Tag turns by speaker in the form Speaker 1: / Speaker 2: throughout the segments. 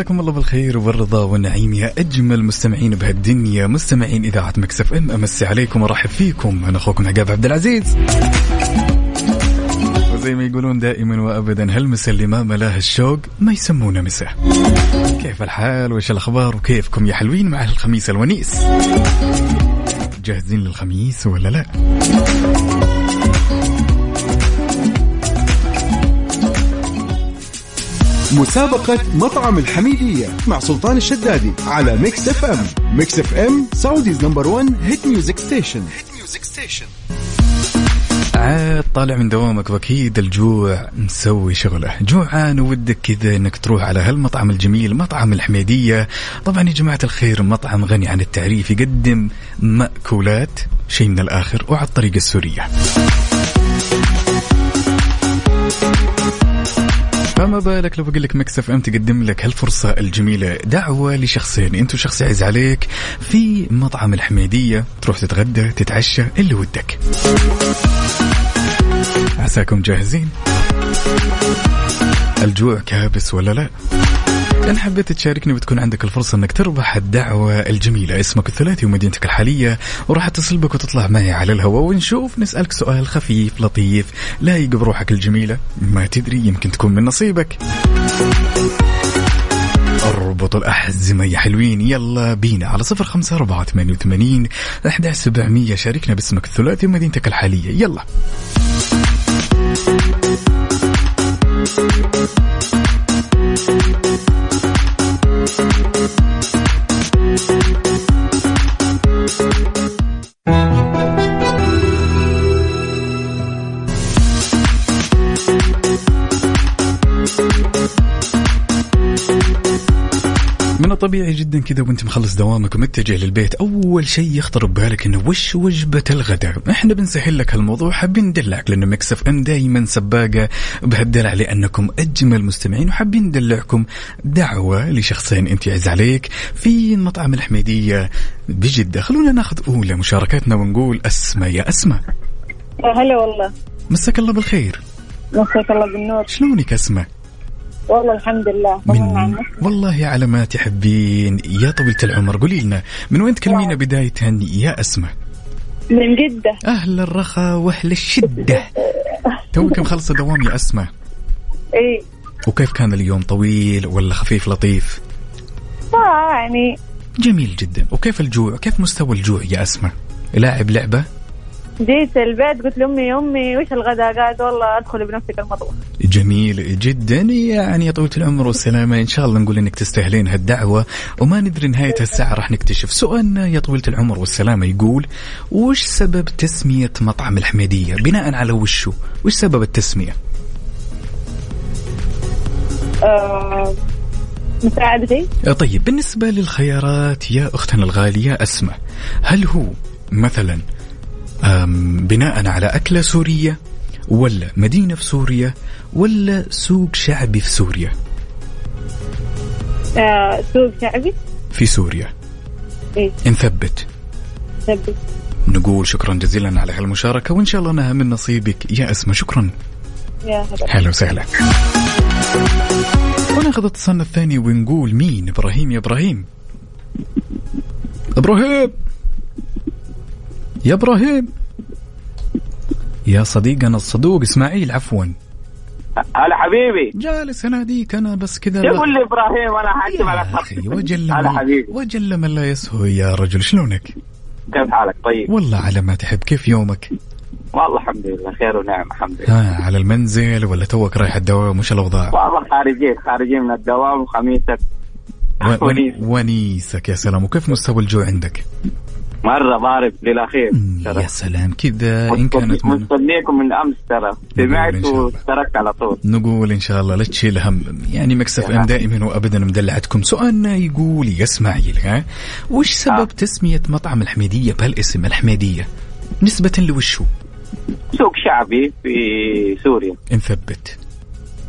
Speaker 1: ومساكم الله بالخير والرضا والنعيم يا أجمل مستمعين بهالدنيا مستمعين إذاعة مكسف إم. أمسي عليكم وارحب فيكم. أنا أخوكم عقاب عبد العزيز. وزي ما يقولون دائما وابدا هالمسا اللي ما ملاه الشوق ما يسمونه مسا كيف الحال؟ وش الأخبار؟ وكيفكم يا حلوين مع الخميس الونيس؟ جاهزين للخميس ولا لا؟
Speaker 2: مسابقة مطعم الحميدية مع سلطان الشدادي على Mix FM Mix FM Saudi's number 1 hit music station
Speaker 1: عاد طالع من دوامك وأكيد الجوع مسوي شغله. جوعان ودك كذا إنك تروح على هالمطعم الجميل مطعم الحميدية. طبعا يا جماعة الخير مطعم غني عن التعريف يقدم مأكولات شيء من الآخر وعلى الطريقة السورية. فما بالك لو بقول لك Mix FM تقدم لك هالفرصة الجميلة؟ دعوة لشخصين انت وشخص يعز عليك في مطعم الحميدية تروح تتغدى تتعشى اللي ودك. عساكم جاهزين؟ الجوع كابس ولا لا؟ إن حبيت تشاركني بتكون عندك الفرصة أنك تربح الدعوة الجميلة. اسمك الثلاثي ومدينتك الحالية. وراح اتصل بك وتطلع معي على الهواء ونشوف نسألك سؤال خفيف لطيف لايق بروحك الجميلة. ما تدري يمكن تكون من نصيبك. اربطوا الأحزمة يا حلوين. يلا بينا على صفر خمسة أربعة ثمانية وثمانين أحد سبعمية. شاركنا باسمك الثلاثي ومدينتك الحالية. يلا. من الطبيعي جدا كذا وأنت مخلص دوامك ومتجه للبيت. أول شيء يخطر ببالك إنه وش وجبة الغداء؟ إحنا بنسهل لك هالموضوع حابين ندلعك لأنه مكسف ام دائما سباقة. بهالدلع لأنكم أجمل مستمعين وحابين ندلعكم دعوة لشخصين أنت يعز عليك في مطعم الحميدية بجدة. خلونا ناخذ أولى مشاركاتنا ونقول أسماء. يا أسماء.
Speaker 3: هلا والله.
Speaker 1: مساك الله بالخير.
Speaker 3: مساك الله بالنور.
Speaker 1: شلونك أسماء؟
Speaker 3: والله الحمد لله.
Speaker 1: من والله على ما تحبين يا طويلة العمر قولي لنا من وين تكلمينا بداية يا أسماء؟
Speaker 3: من جدة.
Speaker 1: أهل الرخاء وأهل الشدة. توك مخلصة دوام يا أسماء.
Speaker 3: إي.
Speaker 1: وكيف كان اليوم طويل ولا خفيف لطيف؟
Speaker 3: يعني.
Speaker 1: جميل جدا. وكيف الجوع كيف مستوى الجوع يا أسماء؟ لاعب لعبة؟
Speaker 3: جيت البيت قلت لأمي يا أمي وش الغداء قاعد والله ادخلي بنفسك المطبخ.
Speaker 1: جميل جدا. يعني يا طويلة العمر والسلامة إن شاء الله نقول إنك تستاهلين هالدعوة. وما ندري نهاية الساعة راح نكتشف سؤالنا. يا طويلة العمر والسلامة يقول وش سبب تسمية مطعم الحميدية؟ بناء على وشو؟ وش سبب التسمية؟
Speaker 3: آه مساعدتي؟
Speaker 1: طيب بالنسبة للخيارات يا أختنا الغالية أسماء هل هو مثلا بناء على أكلة سورية ولا مدينة في سوريا ولا سوق شعبي في سوريا؟
Speaker 3: آه سوق شعبي؟
Speaker 1: في سوريا.
Speaker 3: إيه.
Speaker 1: نثبت.
Speaker 3: ثبت
Speaker 1: نقول شكرا جزيلا على هالمشاركة وإن شاء الله أنها من نصيبك. يا أسماء شكرا.
Speaker 3: يا هلا.
Speaker 1: هلا وسهلا. وناخذ اتصالنا الثاني ونقول مين؟ إبراهيم يا إبراهيم. إبراهيم! يا إبراهيم. يا صديقنا الصدوق إسماعيل عفوا.
Speaker 4: هلا حبيبي.
Speaker 1: جالس اناديك أنا بس كذا.
Speaker 4: يقول لي إبراهيم أنا حاكم على
Speaker 1: يا أخي وجل
Speaker 4: هلا
Speaker 1: من
Speaker 4: حبيبي.
Speaker 1: وجل من لا يسهو يا رجل شلونك؟
Speaker 4: كيف حالك؟ طيب.
Speaker 1: والله على ما تحب كيف يومك؟
Speaker 4: والله الحمد لله خير ونعم الحمد لله.
Speaker 1: ها على المنزل ولا توك رايح الدوام؟ وش الأوضاع؟
Speaker 4: والله خارجين خارجين من الدوام وخميسك.
Speaker 1: ونيسك يا سلام. وكيف مستوى الجوع عندك؟
Speaker 4: مرة ضارب للأخير.
Speaker 1: يا سلام. كذا إن كانت من
Speaker 4: مستنيكم من أمس ترى. سمعت. واشتركت على طول.
Speaker 1: نقول إن شاء الله لا تشيل هم. يعني Mix FM دائما وابدا مدلعتكم. سؤالنا يقول يا إسماعيل ها وش سبب
Speaker 4: آه.
Speaker 1: تسمية مطعم الحميدية بهالاسم الحميدية؟ نسبة لوشو؟
Speaker 4: سوق شعبي في سوريا.
Speaker 1: نثبت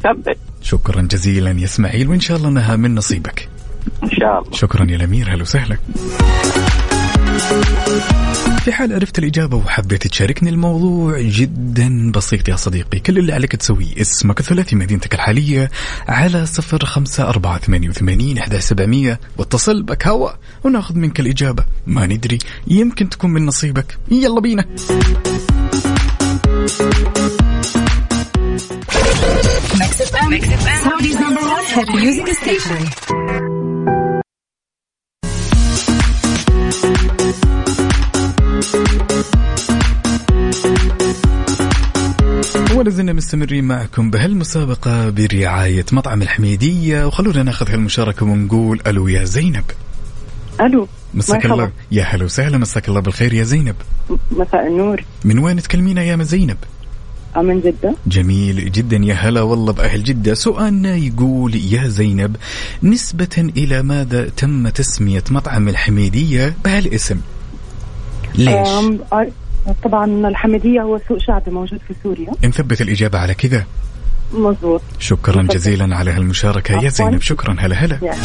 Speaker 4: ثبت.
Speaker 1: شكرا جزيلا يا إسماعيل وإن شاء الله إنها من نصيبك.
Speaker 4: إن شاء الله.
Speaker 1: شكرا يا الأمير هلا وسهلا. في حال عرفت الإجابة وحبيت تشاركني الموضوع جدا بسيط يا صديقي. كل اللي عليك تسويه اسمك الثلاثي مدينتك الحالية على صفر خمسة أربعة ثمانية وثمانين إحدى سبعمية واتصل بك هوا وناخذ منك الإجابة. ما ندري يمكن تكون من نصيبك. يلا بينا.
Speaker 5: Saudi's number one hit music station.
Speaker 1: ولا زلنا مستمرين معكم بهالمسابقة برعاية مطعم الحميدية. وخلونا ناخذ هالمشاركة ونقول ألو يا زينب.
Speaker 3: ألو
Speaker 1: مساك. الله. يا هلا وسهلا مساك الله بالخير يا زينب.
Speaker 3: مساء النور.
Speaker 1: من وين تكلمينا يا زينب؟
Speaker 3: من جدة؟
Speaker 1: جميل جدا يا هلا والله بأهل جدة. سؤالنا يقول يا زينب نسبة إلى ماذا تم تسمية مطعم الحميدية بهالاسم؟ ليش؟
Speaker 3: آه، طبعا الحميدية هو سوق شعبي موجود في سوريا.
Speaker 1: نثبت الإجابة على كذا.
Speaker 3: مزبوط
Speaker 1: شكرا
Speaker 3: نثبت.
Speaker 1: جزيلا على هالمشاركة يا. زينب. شكرا. هلا هلا.
Speaker 3: يعني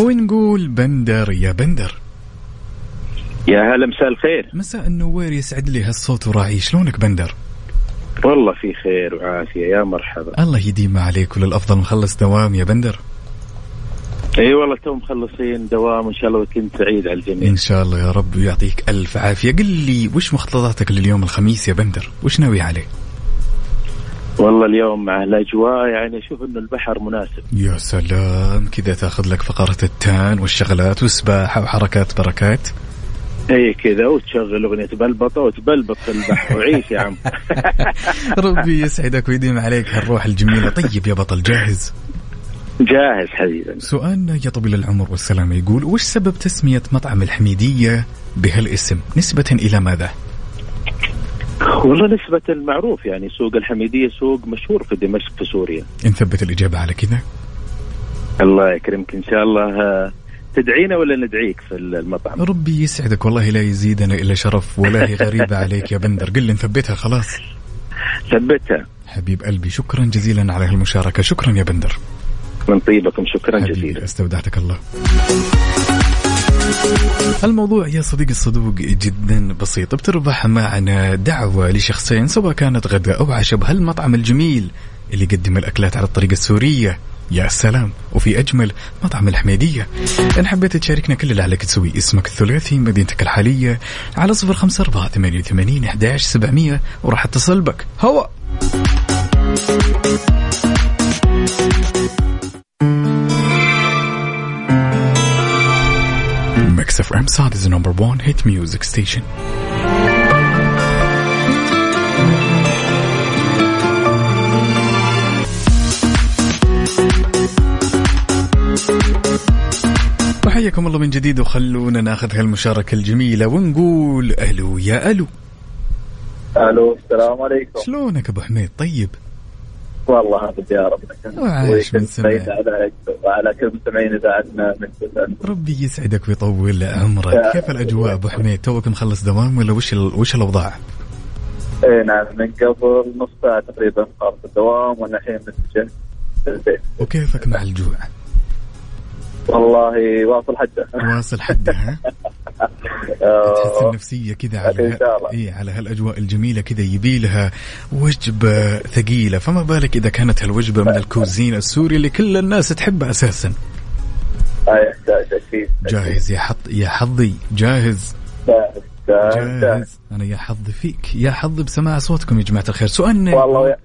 Speaker 1: ونقول بندر يا بندر.
Speaker 6: يا هلا مساء الخير.
Speaker 1: مساء النوير يسعد لي هالصوت وراعي. شلونك بندر؟
Speaker 6: والله في خير وعافية. يا مرحبا.
Speaker 1: الله يديم عليك وللأفضل. مخلص دوام يا بندر.
Speaker 6: إي والله تو مخلصين دوام إن شاء الله ويكون سعيد على الجميع.
Speaker 1: إن شاء الله يا رب ويعطيك ألف عافية. قل لي وش مخططاتك لليوم الخميس يا بندر؟ وش ناوي عليه؟
Speaker 6: والله اليوم مع الأجواء يعني أشوف إنه البحر مناسب.
Speaker 1: يا سلام كذا تاخذ لك فقرة ال tan والشغلات والسباحة وحركات بركات.
Speaker 6: إي كذا وتشغل أغنية بلبطة وتبلبط في البحر. وعيش يا عم.
Speaker 1: ربي يسعدك ويديم عليك هالروح الجميلة. طيب يا بطل جاهز؟
Speaker 6: جاهز حبيبي
Speaker 1: سؤالنا يا طويل العمر والسلامة يقول وش سبب تسمية مطعم الحميدية بهالاسم؟ نسبة إلى ماذا؟
Speaker 6: والله نسبة المعروف يعني سوق الحميدية سوق مشهور في دمشق في سوريا.
Speaker 1: نثبت الإجابة على كذا.
Speaker 6: الله يكرمك إن شاء الله. تدعينا ولا ندعيك في المطعم؟
Speaker 1: ربي يسعدك والله لا يزيدنا إلا شرف ولا هي غريبة عليك يا بندر. قل لي نثبتها خلاص.
Speaker 6: ثبتها.
Speaker 1: حبيب قلبي شكرا جزيلا على هالمشاركة. شكرا يا بندر.
Speaker 6: من طيبكم. شكرا جزيلا.
Speaker 1: استودعتك الله. الموضوع يا صديقي الصدوق جدا بسيط. بتربح معنا دعوة لشخصين سواء كانت غداء أو عشاء بهالمطعم الجميل اللي يقدم الأكلات على الطريقة السورية. يا سلام. وفي أجمل مطعم الحميدية. إن حبيت تشاركنا كل اللي عليك تسوي اسمك الثلاثي مدينتك الحالية على صفر خمسة أربعة ثمانية وثمانين أحداش سبعمية وراح أتصل بك. هوا! Sound is the number one hit music station. وحياكم الله من جديد وخلونا ناخذ هالمشاركة الجميلة ونقول ألو يا ألو.
Speaker 4: ألو السلام عليكم.
Speaker 1: شلونك أبو حميد؟ طيب.
Speaker 4: والله هذا يا رب.
Speaker 1: وعايش من سمع.
Speaker 4: على وعلى كل مستمعين اذاعتنا.
Speaker 1: ربي يسعدك ويطول عمرك. كيف الأجواء أبو حميد؟ توك مخلص دوام ولا وش ال... وش الأوضاع؟
Speaker 4: اي نعم من قبل نص ساعة تقريبا خلص الدوام وأنا الحين متجه البيت.
Speaker 1: وكيفك مع الجوع؟
Speaker 4: والله واصل حده
Speaker 1: واصل حدها تحس النفسية كذا على. إيه على هالأجواء الجميلة كذا يبي لها وجبة ثقيلة. فما بالك إذا كانت هالوجبة من الكوزين السوري اللي كل الناس تحبها أساسا؟
Speaker 4: هاي يحتاج أكيد
Speaker 1: جاهز يا حط يا حظي جاهز.
Speaker 4: جاهز
Speaker 1: أنا يا حظي فيك يا حظي بسماع صوتكم يا جماعة الخير. سؤالنا
Speaker 4: والله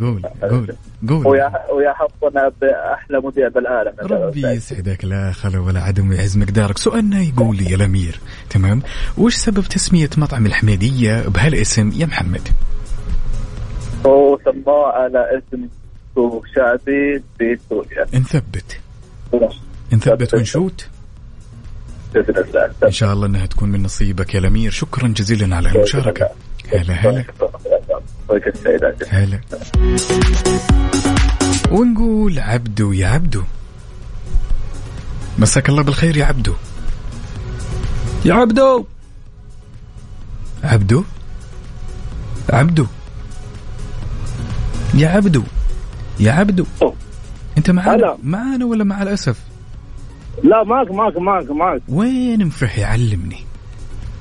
Speaker 1: قول قول قول.
Speaker 4: ويا ويا حظنا بأحلى مذيع بالعالم.
Speaker 1: ربي يسعدك لا خلا ولا عدم ويعز مقدارك. سؤالنا يقول لي يا الأمير تمام؟ وش سبب تسمية مطعم الحميدية بهالاسم يا محمد؟
Speaker 4: هو سماه على اسم سوق شعبي في سوريا
Speaker 1: نثبت نثبت ونشوت؟
Speaker 4: بإذن الله.
Speaker 1: إن شاء الله إنها تكون من نصيبك يا الأمير. شكرا جزيلا على المشاركة. هلا هلا. هلا. ونقول عبدو يا عبدو. مساك الله بالخير يا عبدو. يا عبدو. عبدو؟ عبدو. يا عبدو يا عبدو. انت معانا. معانا ولا مع الأسف؟
Speaker 7: لا معك معك معك معك.
Speaker 1: وين مفرحي علمني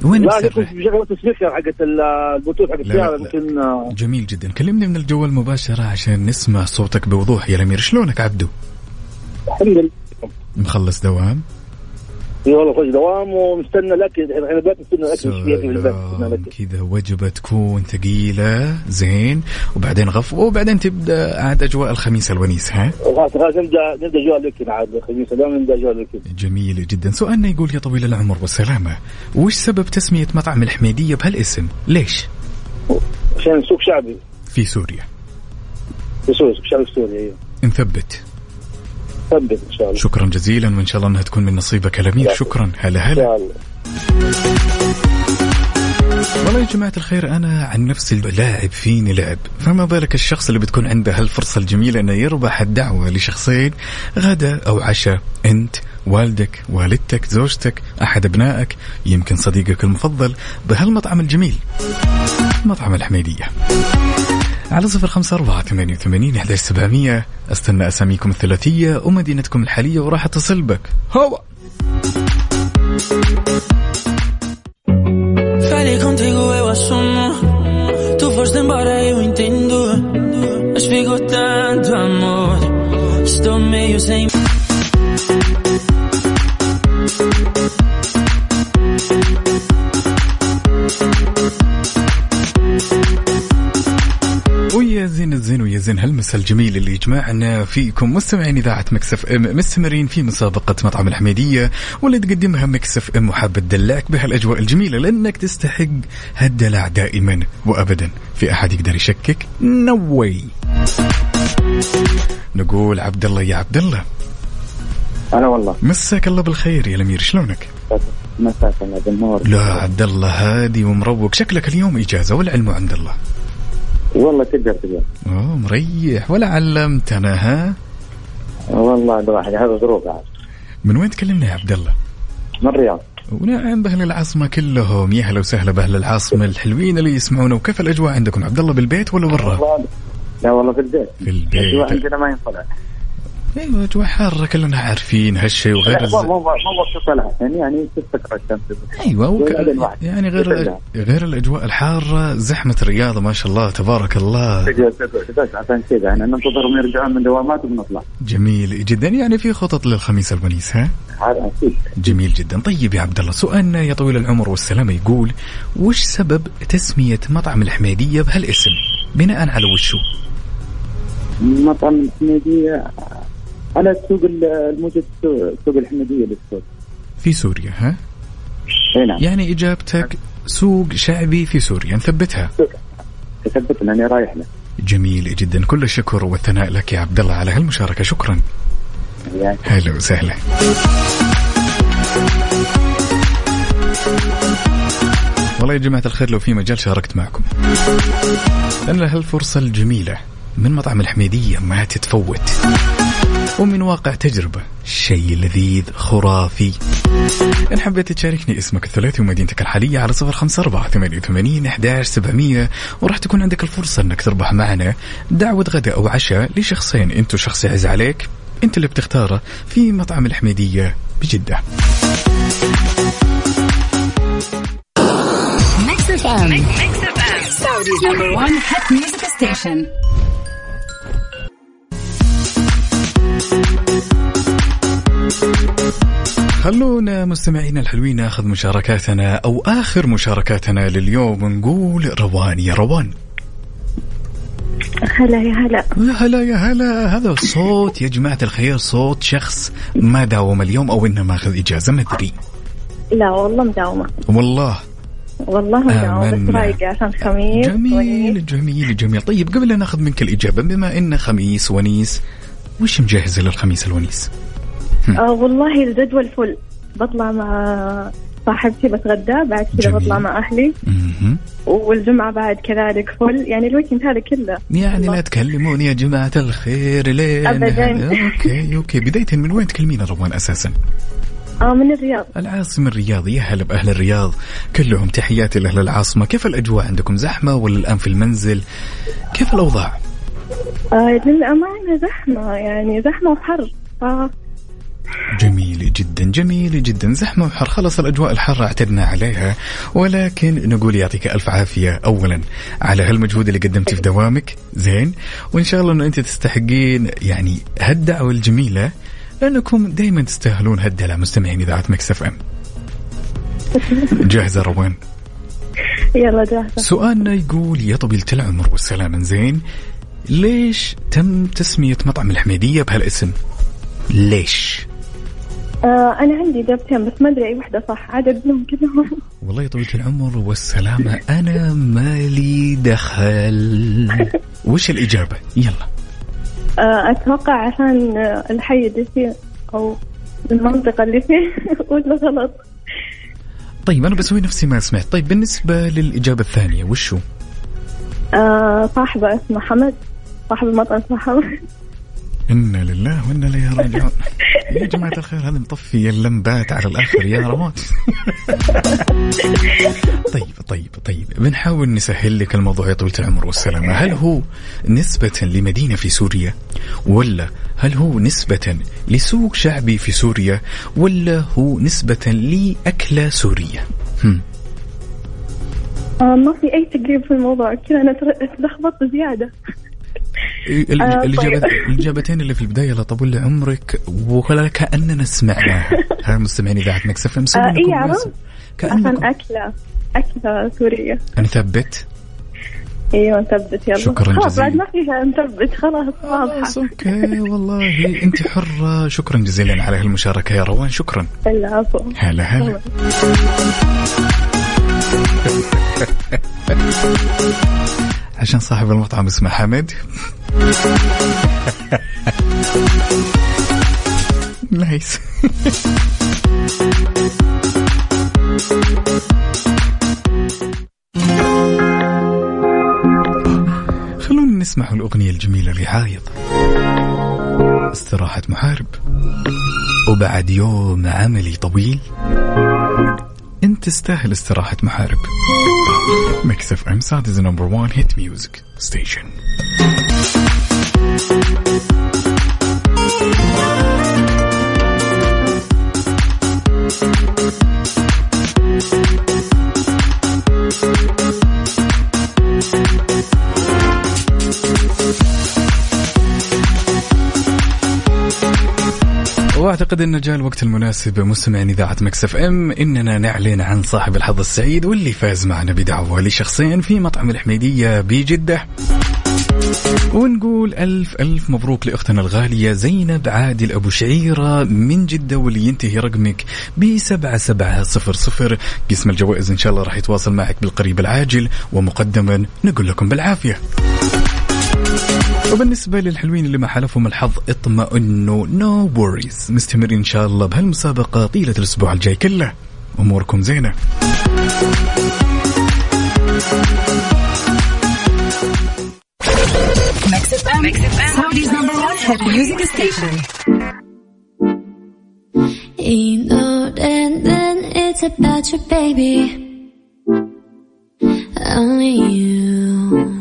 Speaker 1: وين
Speaker 7: لا كنت
Speaker 1: مسرح
Speaker 7: بشغل السبيكر حقت ال- البلوتوث حق
Speaker 1: لا،
Speaker 7: السياره. يمكن آه،
Speaker 1: جميل جدا. كلمني من الجوال مباشرة عشان نسمع صوتك بوضوح يا الأمير. شلونك عبدو؟
Speaker 7: الحمد لله.
Speaker 1: مخلص دوام؟
Speaker 7: اي والله خوش دوام ومستنى الأكل. الحين إحنا دلوقتي مستنى الأكل
Speaker 1: كذا وجبة تكون ثقيلة زين. وبعدين غف وبعدين تبدأ عاد أجواء الخميس الونيس ها؟
Speaker 7: خلاص خلاص نبدا نبدأ جوال الأكل عاد. الخميس اليوم نبدأ جوال الأكل.
Speaker 1: جميل جدا. سؤالنا يقول يا طويل العمر والسلامة وش سبب تسمية مطعم الحميدية بهالاسم؟ ليش؟
Speaker 7: عشان سوق شعبي.
Speaker 1: في سوريا.
Speaker 7: في سوريا سوق شعبي في سوريا أيوه.
Speaker 1: نثبت.
Speaker 7: إن شاء الله.
Speaker 1: شكرا جزيلا وإن شاء الله أنها تكون من نصيبك يا الأمير شكرا. هلا هلا. والله يا جماعة الخير أنا عن نفسي لاعب فيني لعب. فما بالك الشخص اللي بتكون عنده هالفرصة الجميلة أنه يربح الدعوة لشخصين غدا أو عشاء أنت والدك والدتك زوجتك أحد أبنائك يمكن صديقك المفضل بهالمطعم الجميل. مطعم الحميدية. على صفر خمسة أربعة ثمانية وثمانين أحداش سبعمية أستنى أساميكم الثلاثية ومدينتكم الحالية وراح أتصل بك
Speaker 8: amor. Estou meio sem.
Speaker 1: زين هالمسا الجميل اللي يجمعنا فيكم مستمعين إذاعة Mix FM مستمرين في مسابقة مطعم الحميدية واللي تقدمها Mix FM وحاب تدلعك بهالأجواء الجميلة لأنك تستحق هالدلع دائما وابدا. في أحد يقدر يشكك؟ نوي. نقول عبد الله يا عبد الله.
Speaker 4: هلا والله.
Speaker 1: مساك الله بالخير يا الأمير شلونك؟
Speaker 4: مساك الله بالنور.
Speaker 1: لا عبد الله هادي ومروق. شكلك اليوم إجازة والعلم عند الله.
Speaker 4: والله تقدر تقول.
Speaker 1: أوه مريح. ولا علمتنا ها؟
Speaker 4: والله الواحد هذا ظروف عاد.
Speaker 1: من وين تكلمنا يا عبد الله؟
Speaker 4: من الرياض.
Speaker 1: ونعم بأهل العاصمة كلهم. يا هلا وسهلا بأهل العاصمة الحلوين اللي يسمعونا. وكيف الأجواء عندكم؟ عبد الله بالبيت ولا برا؟
Speaker 4: لا والله في البيت.
Speaker 1: في البيت.
Speaker 4: عندنا ما ينطلع
Speaker 1: أيوه اجواء حاره كلنا عارفين هالشيء وغير الز...
Speaker 4: مو طلع يعني يعني تستقر الشمس؟
Speaker 1: أيوه وك... يعني غير
Speaker 4: يتلع.
Speaker 1: غير الأجواء الحارة زحمة الرياض ما شاء الله تبارك الله.
Speaker 4: عشان كذا. يعني ننتظرهم يرجعون من دوامات وبنطلع
Speaker 1: جميل جدا. يعني في خطط للخميس الونيس ها؟
Speaker 4: هذا أكيد.
Speaker 1: جميل جدا. طيب يا عبد الله سؤالنا يا طويل العمر والسلامه يقول وش سبب تسمية مطعم الحميدية بهالاسم؟ بناء على وشو؟
Speaker 4: مطعم الحميدية على السوق الموجود سوق- الحميدية للسوق.
Speaker 1: في سوريا ها؟
Speaker 4: إي نعم.
Speaker 1: يعني إجابتك سوق شعبي في سوريا نثبتها.
Speaker 4: تثبت انني رايح له.
Speaker 1: جميل جدا. كل الشكر والثناء لك يا عبد الله على هالمشاركة. شكرا.
Speaker 4: يعني.
Speaker 1: هلا وسهلا. والله يا جماعة الخير لو في مجال شاركت معكم. لأن هالفرصة الجميلة من مطعم الحميدية ما تتفوت. ومن واقع تجربة. شيء لذيذ خرافي. إن حبيت تشاركني اسمك الثلاثي ومدينتك الحالية على صفر خمسة أربعة ثمانية وثمانين أحداش سبعمية وراح تكون عندك الفرصة أنك تربح معنا دعوة غداء أو عشاء لشخصين أنت وشخص يعز عليك. أنت اللي بتختاره في مطعم الحميدية بجدة.
Speaker 5: Mix FM. Saudi's number one hit music station.
Speaker 1: خلونا مستمعينا الحلوين ناخذ مشاركاتنا أو آخر مشاركاتنا لليوم. ونقول روان يا روان.
Speaker 3: هلا يا هلا.
Speaker 1: يا هلا يا هلا. هذا صوت يا جماعة الخير صوت شخص ما داوم اليوم أو إنه ماخذ إجازة ما أدري.
Speaker 3: لا والله مداومة.
Speaker 1: والله.
Speaker 3: والله مداومة بس. رايقة عشان خميس. ونيس.
Speaker 1: جميل جميل جميل. طيب قبل لا ناخذ منك الإجابة بما إنه خميس ونيس وش مجهزة للخميس الونيس؟
Speaker 3: آه والله الجدول فل. بطلع مع صاحبتي بتغدى بعد كذا. بطلع مع أهلي.
Speaker 1: مهم.
Speaker 3: والجمعة بعد كذلك فل. يعني ال weekend هذا كله.
Speaker 1: يعني لا تكلموني يا جماعة الخير لين
Speaker 3: أبداً.
Speaker 1: okay okay. بداية من وين تكلمين روان أساسا؟
Speaker 3: آه من الرياض.
Speaker 1: العاصمة الرياض. يا هلا بأهل الرياض. كلهم تحياتي لأهل العاصمة. كيف الأجواء عندكم؟ زحمة ولا الآن في المنزل؟ كيف الأوضاع؟
Speaker 3: آه للأمانة زحمة يعني زحمة وحر. آه
Speaker 1: جميل جدا جميل جدا زحمة وحر. خلص الأجواء الحارة اعتدنا عليها. ولكن نقول يعطيك ألف عافية أولا على هالمجهود اللي قدمتي في دوامك. زين. وإن شاء الله أنه أنت تستحقين يعني هالدعوة الجميلة لأنكم دائما تستاهلون هالدلع مستمعين إذاعة Mix FM. جاهزة روان؟
Speaker 3: يلا جاهزة.
Speaker 1: سؤالنا يقول يا طويلة العمر والسلامة زين. ليش تم تسمية مطعم الحميدية بهالاسم؟ ليش؟
Speaker 3: آه أنا عندي إجابتين بس ما أدري أي واحدة صح عددهم كلهم.
Speaker 1: والله يا طويلة العمر والسلامة أنا مالي دخل. وش الإجابة؟ يلا.
Speaker 3: آه أتوقع عشان الحي اللي فيه أو المنطقة اللي فيه. ولا غلط؟
Speaker 1: طيب أنا بسوي نفسي ما سمعت. طيب بالنسبة للإجابة الثانية وشو؟
Speaker 3: آه صاحبة اسمه حمد. صاحب المطعم حمد
Speaker 1: إنا لله وإنا إليه راجعون. يا جماعة الخير هذه مطفية اللمبات على الآخر يا رمات طيب طيب طيب. بنحاول نسهل لك الموضوع يا طويلة العمر والسلامة. هل هو نسبة لمدينة في سوريا؟ ولا هل هو نسبة لسوق شعبي في سوريا؟ ولا هو نسبة لأكلة سورية؟ هم.
Speaker 3: آه ما في أي تقريب في الموضوع. كذا أنا تر- تلخبطت زيادة آه، طيب.
Speaker 1: الإجابتين اللي في البداية لا طول عمرك ولا كأننا سمعناها ها مستمعين إذاعة Mix
Speaker 3: FM إيه عرفت عشان
Speaker 1: كأنكم.
Speaker 3: أكلة أكلة سورية.
Speaker 1: أنا ثبت.
Speaker 3: إيوه نثبت يلا.
Speaker 1: شكراً
Speaker 3: خلاص. بعد ما فيها نثبت خلاص واضحة.
Speaker 1: okay والله. أنت حرة. شكرا جزيلا على هالمشاركة يا روان. شكرا.
Speaker 3: العفو.
Speaker 1: هلا هلا. عشان صاحب المطعم اسمه حمد نايس خلونا نسمع الأغنية الجميلة لعايض. استراحة محارب. وبعد يوم عملي طويل انت تستاهل استراحة محارب. Mix FM Saudi's number 1 hit music station وأعتقد ان جاء الوقت المناسب مستمعين إذاعة مكسف إم إننا نعلن عن صاحب الحظ السعيد واللي فاز معنا بدعوة. لشخصين في مطعم الحميدية بجدة. ونقول ألف ألف مبروك لأختنا الغالية زينب عادل أبو شعيرة من جدة واللي ينتهي رقمك صفر صفر. قسم الجوائز إن شاء الله راح يتواصل معك بالقريب العاجل ومقدما نقول لكم بالعافية. وبالنسبة للحلوين اللي ما حلفهم الحظ اطمئنوا نو no worries مستمرين إن شاء الله بهالمسابقة طيلة الأسبوع الجاي كله أموركم زينة.
Speaker 9: You know then it's about your baby. Only you.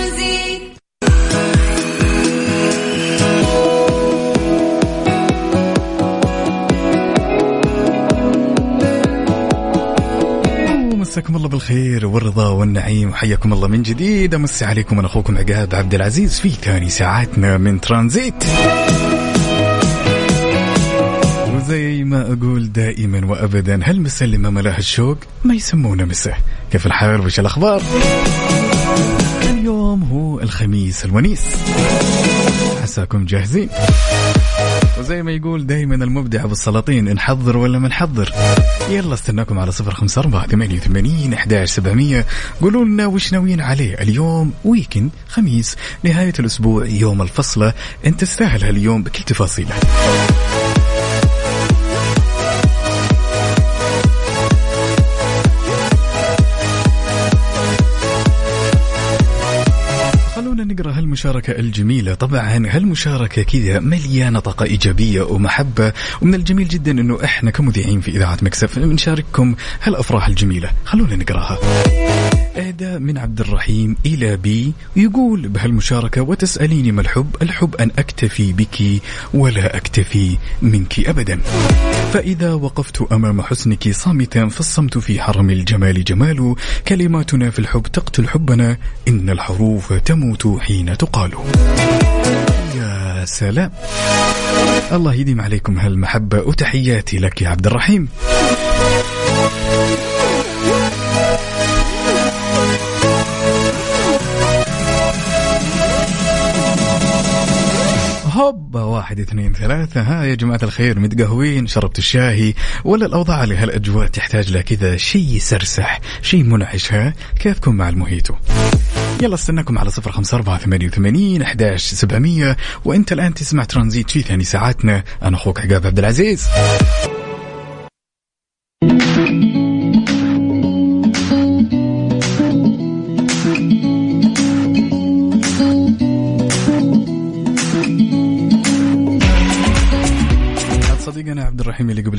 Speaker 1: مساكم الله بالخير والرضا والنعيم وحياكم الله من جديد. امسي عليكم أنا أخوكم عقاب عبد العزيز في ثاني ساعاتنا من ترانزيت. وزي ما أقول دائما وأبدا هل ما ملاه الشوق؟ ما يسمونه مسه كيف الحال؟ وش الأخبار؟ اليوم هو الخميس الونيس. عساكم جاهزين؟ وزي ما يقول دائما المبدع أبو السلاطين نحضر ولا ما نحضر. يلا استناكم على صفر خمسة أربعة ثمانية وثمانين أحداش سبعمية. قولوا لنا وش ناويين عليه اليوم؟ ويكند خميس. نهاية الأسبوع يوم الفصلة أنت تستاهل هاليوم بكل تفاصيله. نقرا هالمشاركة الجميلة. طبعا هالمشاركة كذا مليانة طاقة إيجابية ومحبة؟ ومن الجميل جدا أنه إحنا كمذيعين في إذاعة مكسف نشارككم هالأفراح الجميلة. خلونا نقراها. إهداء من عبد الرحيم إلى بي. يقول بهالمشاركة وتسأليني ما الحب؟ الحب أن أكتفي بك ولا أكتفي منك أبدا. فإذا وقفت أمام حسنك صامتا فالصمت في حرم الجمال جمال. كلماتنا في الحب تقتل حبنا إن الحروف تموت حين تقال. يا سلام! الله يديم عليكم هالمحبة وتحياتي لك يا عبد الرحيم. هوبا واحد اثنين ثلاثة. ها يا جماعة الخير متقهوين شربت الشاهي. ولا الأوضاع اللي هالأجواء تحتاج لها كذا شيء يسرسح شيء منعش ها؟ كيفكم مع الموهيتو يلا استناكم على صفر خمسة أربعة ثمانية وثمانين أحداش سبعمية. وأنت الآن تسمع ترانزيت في ثاني ساعاتنا. أنا أخوك عقاب عبد العزيز.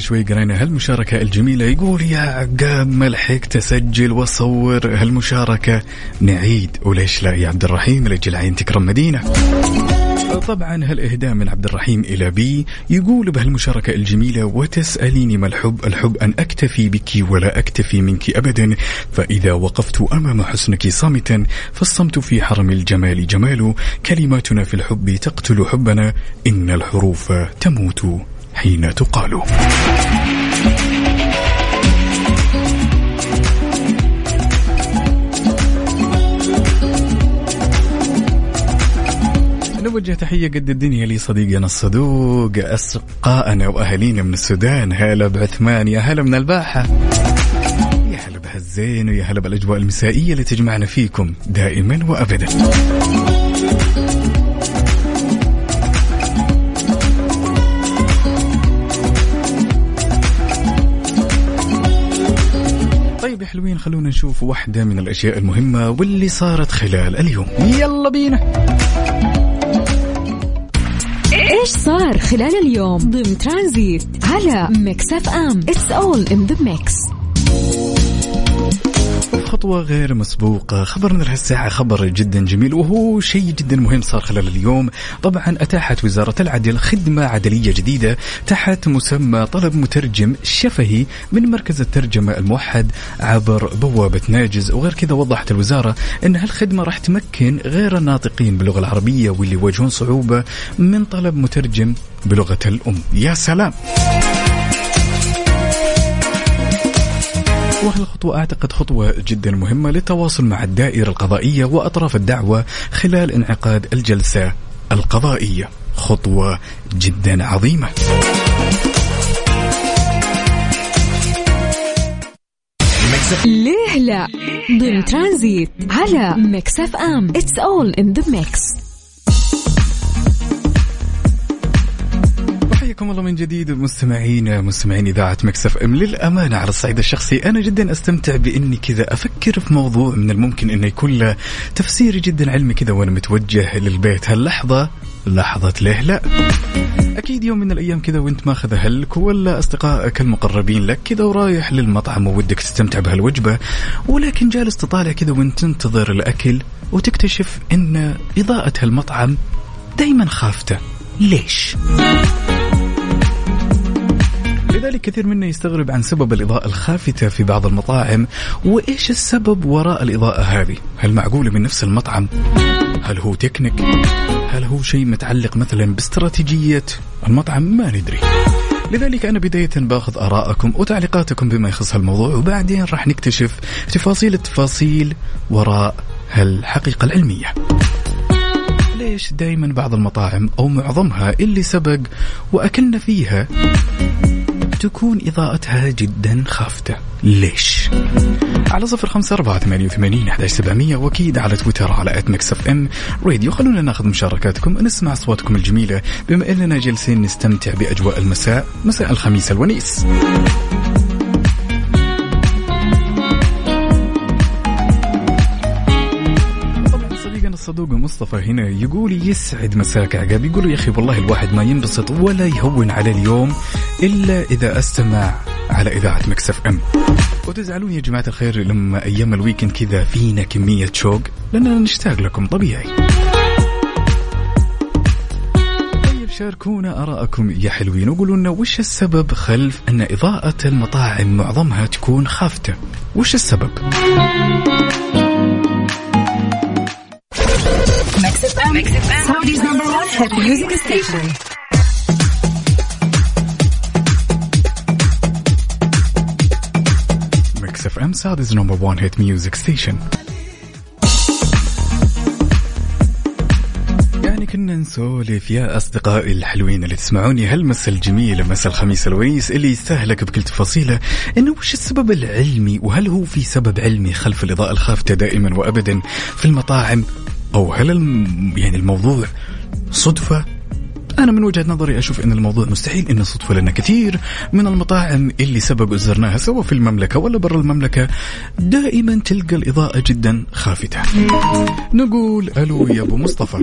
Speaker 1: شوي قرينا. هالمشاركة الجميلة يقول يا عقاب ما لحقت اسجل واصور هالمشاركة نعيد. وليش لا يا عبد الرحيم؟ لجل عين تكرم مدينة. طبعا هالاهداء من عبد الرحيم إلى بي يقول بهالمشاركة الجميلة وتسأليني ما الحب؟ الحب أن أكتفي بك ولا أكتفي منك ابدا. فإذا وقفت أمام حسنك صامتا فالصمت في حرم الجمال جمال كلماتنا في الحب تقتل حبنا إن الحروف تموت. حين تقال. نوجه تحية قد الدنيا لصديقنا الصدوق أصدقائنا وأهالينا من السودان. هلا بعثمان يا هلا من الباحة. يا هلا بهالزين ويا هلا بالأجواء المسائية اللي تجمعنا فيكم دائما وأبدا. حلوين خلونا نشوف واحدة من الأشياء المهمة واللي صارت خلال اليوم. يلا بينا.
Speaker 5: إيش صار خلال اليوم؟ ضمن ترانزيت على Mix FM. It's all in the mix
Speaker 1: خطوة غير مسبوقة. خبرنا لهالساعة خبر جدا جميل وهو شيء جدا مهم صار خلال اليوم. طبعا أتاحت وزارة العدل خدمة عدلية جديدة تحت مسمى طلب مترجم شفهي من مركز الترجمة الموحد عبر بوابة ناجز. وغير كذا وضحت الوزارة أن هالخدمة راح تمكن غير الناطقين باللغة العربية واللي يواجهون صعوبة من طلب مترجم بلغة الأم. يا سلام! وهالخطوة أعتقد خطوة جدا مهمة للتواصل مع الدائرة القضائية وأطراف الدعوة خلال انعقاد الجلسة القضائية. خطوة جدا عظيمة.
Speaker 5: ليه لا؟ ضمن ترانزيت على Mix FM. It's all in the mix
Speaker 1: حياكم الله من جديد مستمعين مستمعين إذاعة Mix FM. للأمانة على الصعيد الشخصي أنا جدا أستمتع بإني كذا أفكر في موضوع من الممكن انه يكون له تفسير جدا علمي كذا وأنا متوجه للبيت. هاللحظه لحظة؟ ليه لا؟ أكيد يوم من الأيام كذا وأنت ماخذ أهلك ولا أصدقائك المقربين لك كذا ورايح للمطعم وودك تستمتع بهالوجبة ولكن جالس تطالع كذا وأنت تنتظر الأكل وتكتشف إن إضاءة هالمطعم دائما خافته. ليش؟ لذلك كثير منا يستغرب عن سبب الإضاءة الخافتة في بعض المطاعم وإيش السبب وراء الإضاءة هذه؟ هل معقولة من نفس المطعم؟ هل هو تكنيك؟ هل هو شيء متعلق مثلا باستراتيجية المطعم؟ ما ندري. لذلك أنا بداية باخذ آراءكم وتعليقاتكم بما يخص هالموضوع وبعدين راح نكتشف تفاصيل التفاصيل وراء هالحقيقة العلمية. ليش دائما بعض المطاعم أو معظمها اللي سبق وأكلنا فيها تكون إضاءتها جدا خافتة. ليش؟ على صفر خمسة أربعة ثمانية وثمانين سبعمية وأكيد على تويتر على at Mix FM Radio خلونا ناخذ مشاركاتكم نسمع أصواتكم الجميلة. بما أننا جالسين نستمتع بأجواء المساء مساء الخميس الونيس. الصدوق مصطفى هنا يقول يسعد مساك عقاب. يقول يا أخي والله الواحد ما ينبسط ولا يهون على اليوم إلا إذا أستمع على إذاعة Mix FM. وتزعلون يا جماعة الخير لما أيام ال weekend كذا فينا كمية شوق؟ لأننا نشتاق لكم طبيعي. طيب شاركونا آراءكم يا حلوين. وقولوا لنا وش السبب خلف أن إضاءة المطاعم معظمها تكون خافتة؟ وش السبب؟ Saudi's number one hit music station. Mix FM, Saudi's number one hit music station. يعني كنا نسولف يا أصدقائي الحلوين اللي تسمعوني. هالمسا الجميل مسا الخميس الونيس اللي يستهلك بكل تفاصيله. إنه وش السبب العلمي؟ وهل هو في سبب علمي خلف الإضاءة الخافتة دائما وأبدا في المطاعم؟ أو هل يعني الموضوع صدفة أنا من وجهة نظري أشوف أن الموضوع مستحيل أنه صدفة لأن كثير من المطاعم اللي سبق وزرناها سواء في المملكة ولا برا المملكة دائما تلقى الإضاءة جدا خافتة نقول ألو يا أبو مصطفى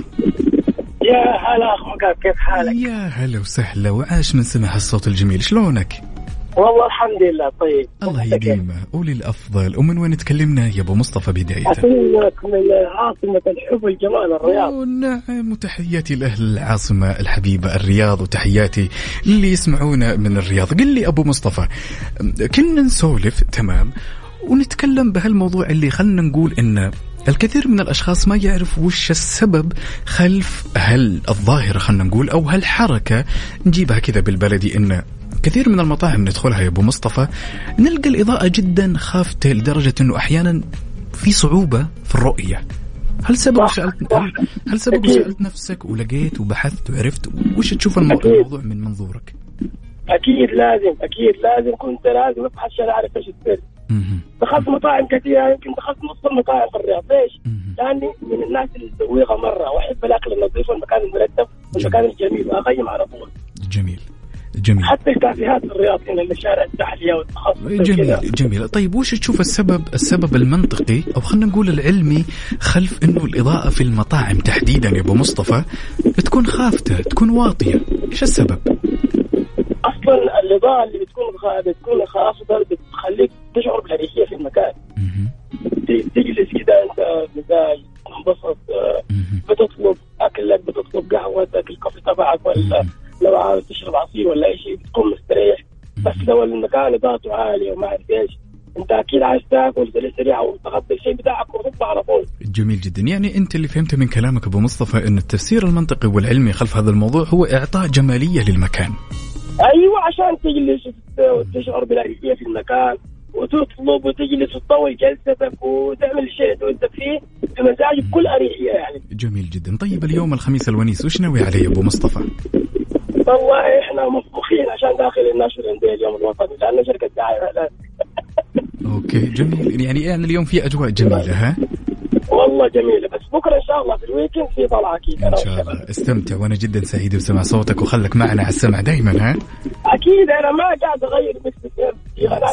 Speaker 10: يا هلا أخوك كيف حالك؟
Speaker 1: يا هلا وسهلا وعاش من سمع الصوت الجميل شلونك؟
Speaker 10: والله الحمد لله طيب.
Speaker 1: الله يديمه قولي الأفضل ومن وين تكلمنا يا أبو مصطفى بداية؟
Speaker 10: اكلمك من عاصمة الحب والجمال الرياض.
Speaker 1: نعم وتحياتي لأهل العاصمة الحبيبة الرياض وتحياتي للي يسمعونا من الرياض. قل لي أبو مصطفى كنا نسولف تمام ونتكلم بهالموضوع اللي خلنا نقول إن الكثير من الأشخاص ما يعرف وش السبب خلف هل الظاهره خلنا نقول أو هالحركة. نجيبها كذا بالبلدي انه كثير من المطاعم ندخلها يا أبو مصطفى. نلقى الإضاءة جدا خافتة لدرجة إنه أحيانا في صعوبة في الرؤية. هل سبق سألت هل, سبق سألت نفسك ولقيت وبحثت وعرفت؟ وش تشوف الموضوع من منظورك؟
Speaker 10: أكيد لازم أكيد لازم. كنت لازم أبحث عشان أعرف إيش السر. دخلت مطاعم كثيرة يمكن دخلت نص المطاعم في الرياض. ليش؟ لأني من الناس اللي تسويها مرة. واحب الأكل النظيف والمكان المرتب والمكان الجميل وأقيم على طول.
Speaker 1: جميل. جميل.
Speaker 10: حتى الكافيهات الرياض هنا اللي شارع التحلية والتخصص
Speaker 1: جميل جميل. طيب وش تشوف السبب السبب المنطقي أو خلينا نقول العلمي خلف إنه الإضاءة في المطاعم تحديدا يا أبو مصطفى تكون خافتة تكون واطية؟ إيش السبب؟
Speaker 10: أصلا الإضاءة اللي بتكون بتكون خافتة بتخليك تشعر بالاريحيه في المكان. تجلس كده أنت مزاج تنبسط بتطلب أكلك بتطلب قهوتك الكوفي تبعك ولا لو عاوز تشرب عصير ولا أي شيء بتكون مستريح. بس لو المكان اضاءته عاليه وما اعرف إيش. أنت أكيد عايز تاكل سريع سريع وتغطي الشيء بتاعك وتطلع على طول.
Speaker 1: جميل جدا. يعني أنت اللي فهمته من كلامك أبو مصطفى إن التفسير المنطقي والعلمي خلف هذا الموضوع هو إعطاء جمالية للمكان.
Speaker 10: أيوه عشان تجلس وتشعر بالاريحيه في المكان وتطلب وتجلس وتطول جلستك وتعمل الشيء اللي أنت فيه بمزاج بكل أريحية يعني.
Speaker 1: جميل جدا. طيب اليوم الخميس الونيس وش ناوي عليه أبو مصطفى؟
Speaker 10: والله إحنا مفخين عشان داخل النشر عندي اليوم الوطني لأن شركة دعايه
Speaker 1: okay جميل. يعني يعني اليوم في أجواء جميلة ها؟
Speaker 10: والله جميلة بس بكرة إن شاء الله في ال weekend في طلعة أكيد.
Speaker 1: إن شاء الله. استمتع وأنا جدا سعيد بسمع صوتك وخلك معنا على السمع دائما ها؟
Speaker 10: أكيد أنا ما قاعد أغير Mix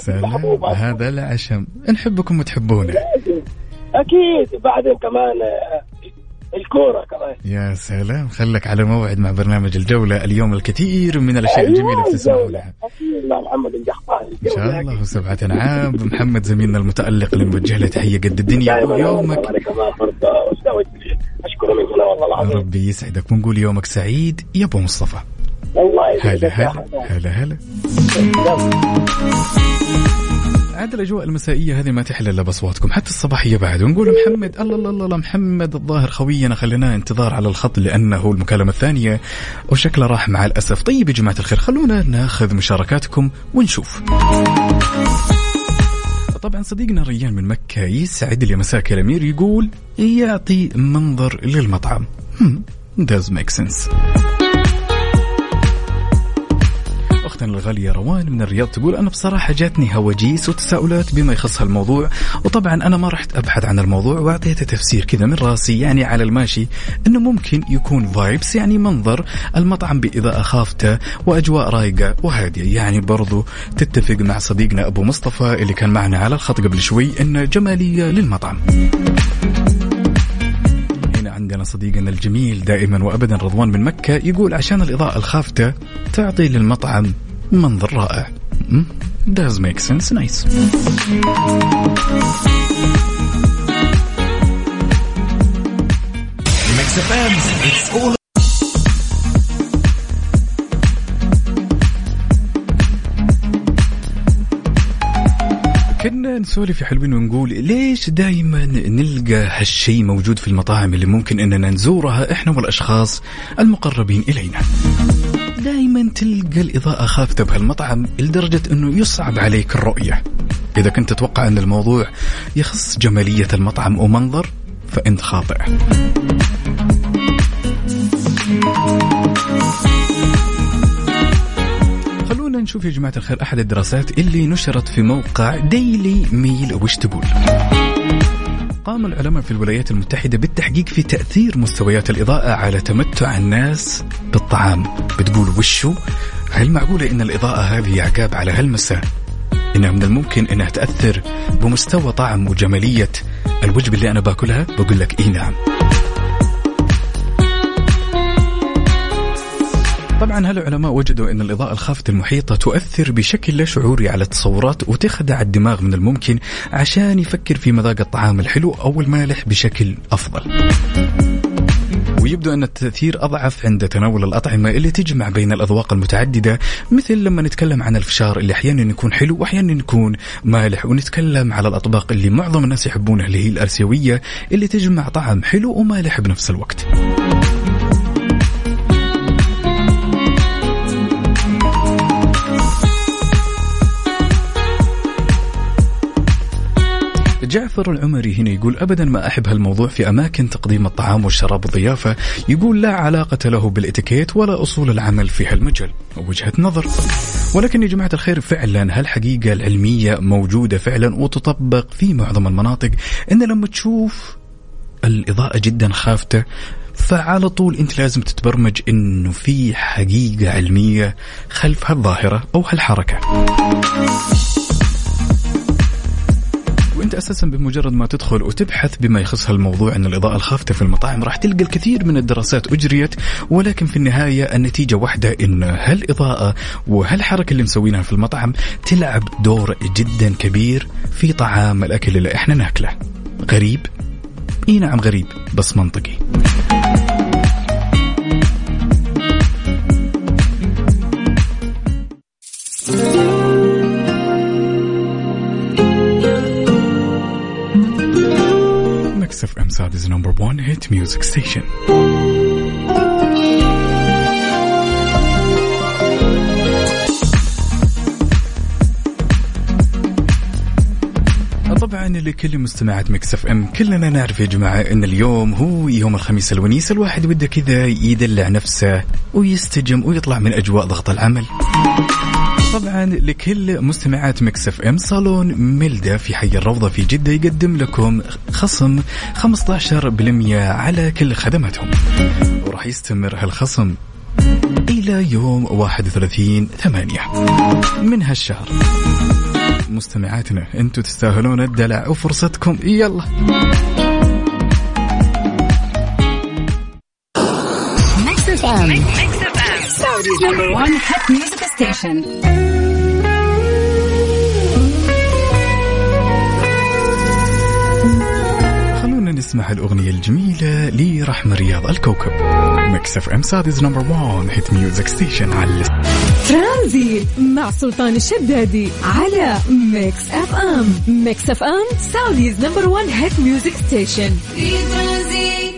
Speaker 1: سلام. هذا العشم. نحبكم وتحبونا
Speaker 10: أكيد. بعدين كمان الكورة كمان.
Speaker 1: يا سلام. خلك على موعد مع برنامج الجولة اليوم الكثير من الأشياء أيوة الجميلة بتسمعوا لها
Speaker 10: محمد
Speaker 1: إن شاء الله وسبعة أنعام. محمد زميلنا المتألق اللي نوجه له تحية قد الدنيا. ويومك
Speaker 10: أشكره من هنا والله العظيم.
Speaker 1: ربي يسعدك. ونقول يومك سعيد يا أبو مصطفى.
Speaker 10: الله
Speaker 1: هلا هلا. هلا هلا. عاد الأجواء المسائية هذه ما تحل إلا بأصواتكم حتى الصباحية بعد. ونقول محمد الله الله الله محمد الظاهر خوينا خليناه انتظار على الخط لأنه المكالمة الثانية وشكله راح مع الأسف. طيب يا جماعة الخير خلونا ناخذ مشاركاتكم ونشوف. طبعا صديقنا ريان من مكة يسعد لي مساك الأمير يقول يعطي منظر للمطعم. Does make sense. اختنا الغاليه روان من الرياض تقول أنا بصراحة جاتني هواجيس وتساؤلات بما يخص هالموضوع وطبعا أنا ما رحت أبحث عن الموضوع وأعطيته تفسير كذا من راسي يعني على الماشي إنه ممكن يكون فايبس يعني منظر المطعم بإضاءة خافتة وأجواء رايقة وهادية. يعني برضو تتفق مع صديقنا أبو مصطفى اللي كان معنا على الخط قبل شوي انه جمالية للمطعم. عندنا صديقنا الجميل دائما وابدا رضوان من مكة يقول عشان الإضاءة الخافتة تعطي للمطعم منظر رائع. does make sense. Nice. It's all كنا نسولف حلوين ونقول ليش دائما نلقى هالشيء موجود في المطاعم اللي ممكن إننا نزورها إحنا والأشخاص المقربين إلينا؟ دائما تلقى الإضاءة خافتة بهالمطعم لدرجة إنه يصعب عليك الرؤية. إذا كنت تتوقع أن الموضوع يخص جمالية المطعم ومنظر فانت خاطئ. خلونا نشوف يا جماعة الخير أحد الدراسات اللي نشرت في موقع ديلي ميل وش تقول؟ قام العلماء في الولايات المتحدة بالتحقيق في تأثير مستويات الإضاءة على تمتع الناس بالطعام. بتقول وشو؟ هل معقولة إن الإضاءة هذه عقاب على هالمساء؟ إنها من الممكن إنها تأثر بمستوى طعم وجمالية الوجبة اللي أنا باكلها؟ بقول لك إيه نعم. طبعا هالعلماء وجدوا أن الإضاءة الخافتة المحيطة تؤثر بشكل لا شعوري على التصورات وتخدع الدماغ من الممكن عشان يفكر في مذاق الطعام الحلو أو المالح بشكل أفضل؟ ويبدو أن التأثير أضعف عند تناول الأطعمة اللي تجمع بين الأذواق المتعددة مثل لما نتكلم عن الفشار اللي أحيانا يكون حلو وأحيانا يكون مالح ونتكلم على الأطباق اللي معظم الناس يحبونها اللي هي الآسيوية اللي تجمع طعم حلو ومالح بنفس الوقت. جعفر العمري هنا يقول ابدا ما أحب هالموضوع في أماكن تقديم الطعام والشراب والضيافة. يقول لا علاقة له بالإتيكيت ولا أصول العمل في هالمجال. وجهة نظر. ولكن يا جماعة الخير فعلا هالحقيقة العلمية موجودة فعلا وتطبق في معظم المناطق. إن لما تشوف الإضاءة جدا خافتة فعلى طول أنت لازم تتبرمج إنه في حقيقة علمية خلف هالظاهرة أو هالحركة. وانت أساسا بمجرد ما تدخل وتبحث بما يخص هالموضوع أن الإضاءة الخافتة في المطاعم راح تلقى الكثير من الدراسات أجريت ولكن في النهاية النتيجة واحدة إن هالإضاءة وهالحركة اللي مسوينها في المطعم تلعب دور جدا كبير في طعام الأكل اللي إحنا ناكله. غريب؟ إي نعم غريب بس منطقي. Saudi's number one hit music station. طبعا لكل مستمعات Mix FM كلنا نعرف يا جماعة إن اليوم هو يوم الخميس الونيس الواحد وده كذا يدلع نفسه ويستجم ويطلع من أجواء ضغط العمل طبعا لكل مستمعات Mix FM صالون ميلدا في حي الروضة في جدة يقدم لكم خصم 15% على كل خدماتهم وراح يستمر هالخصم إلى يوم 31 ثمانية من هالشهر مستمعاتنا أنتم تستاهلون الدلع وفرصتكم يلا
Speaker 11: FM. Mix FM. Saudi's number one hit music station.
Speaker 1: نسمع الأغنية الجميلة لرحمة رياض الكوكب. Mix FM Saudi's number 1 hit music station على
Speaker 5: ترانزيت مع سلطان الشدادي على Mix FM Mix FM Saudi's number 1 hit music station في ترانزيت.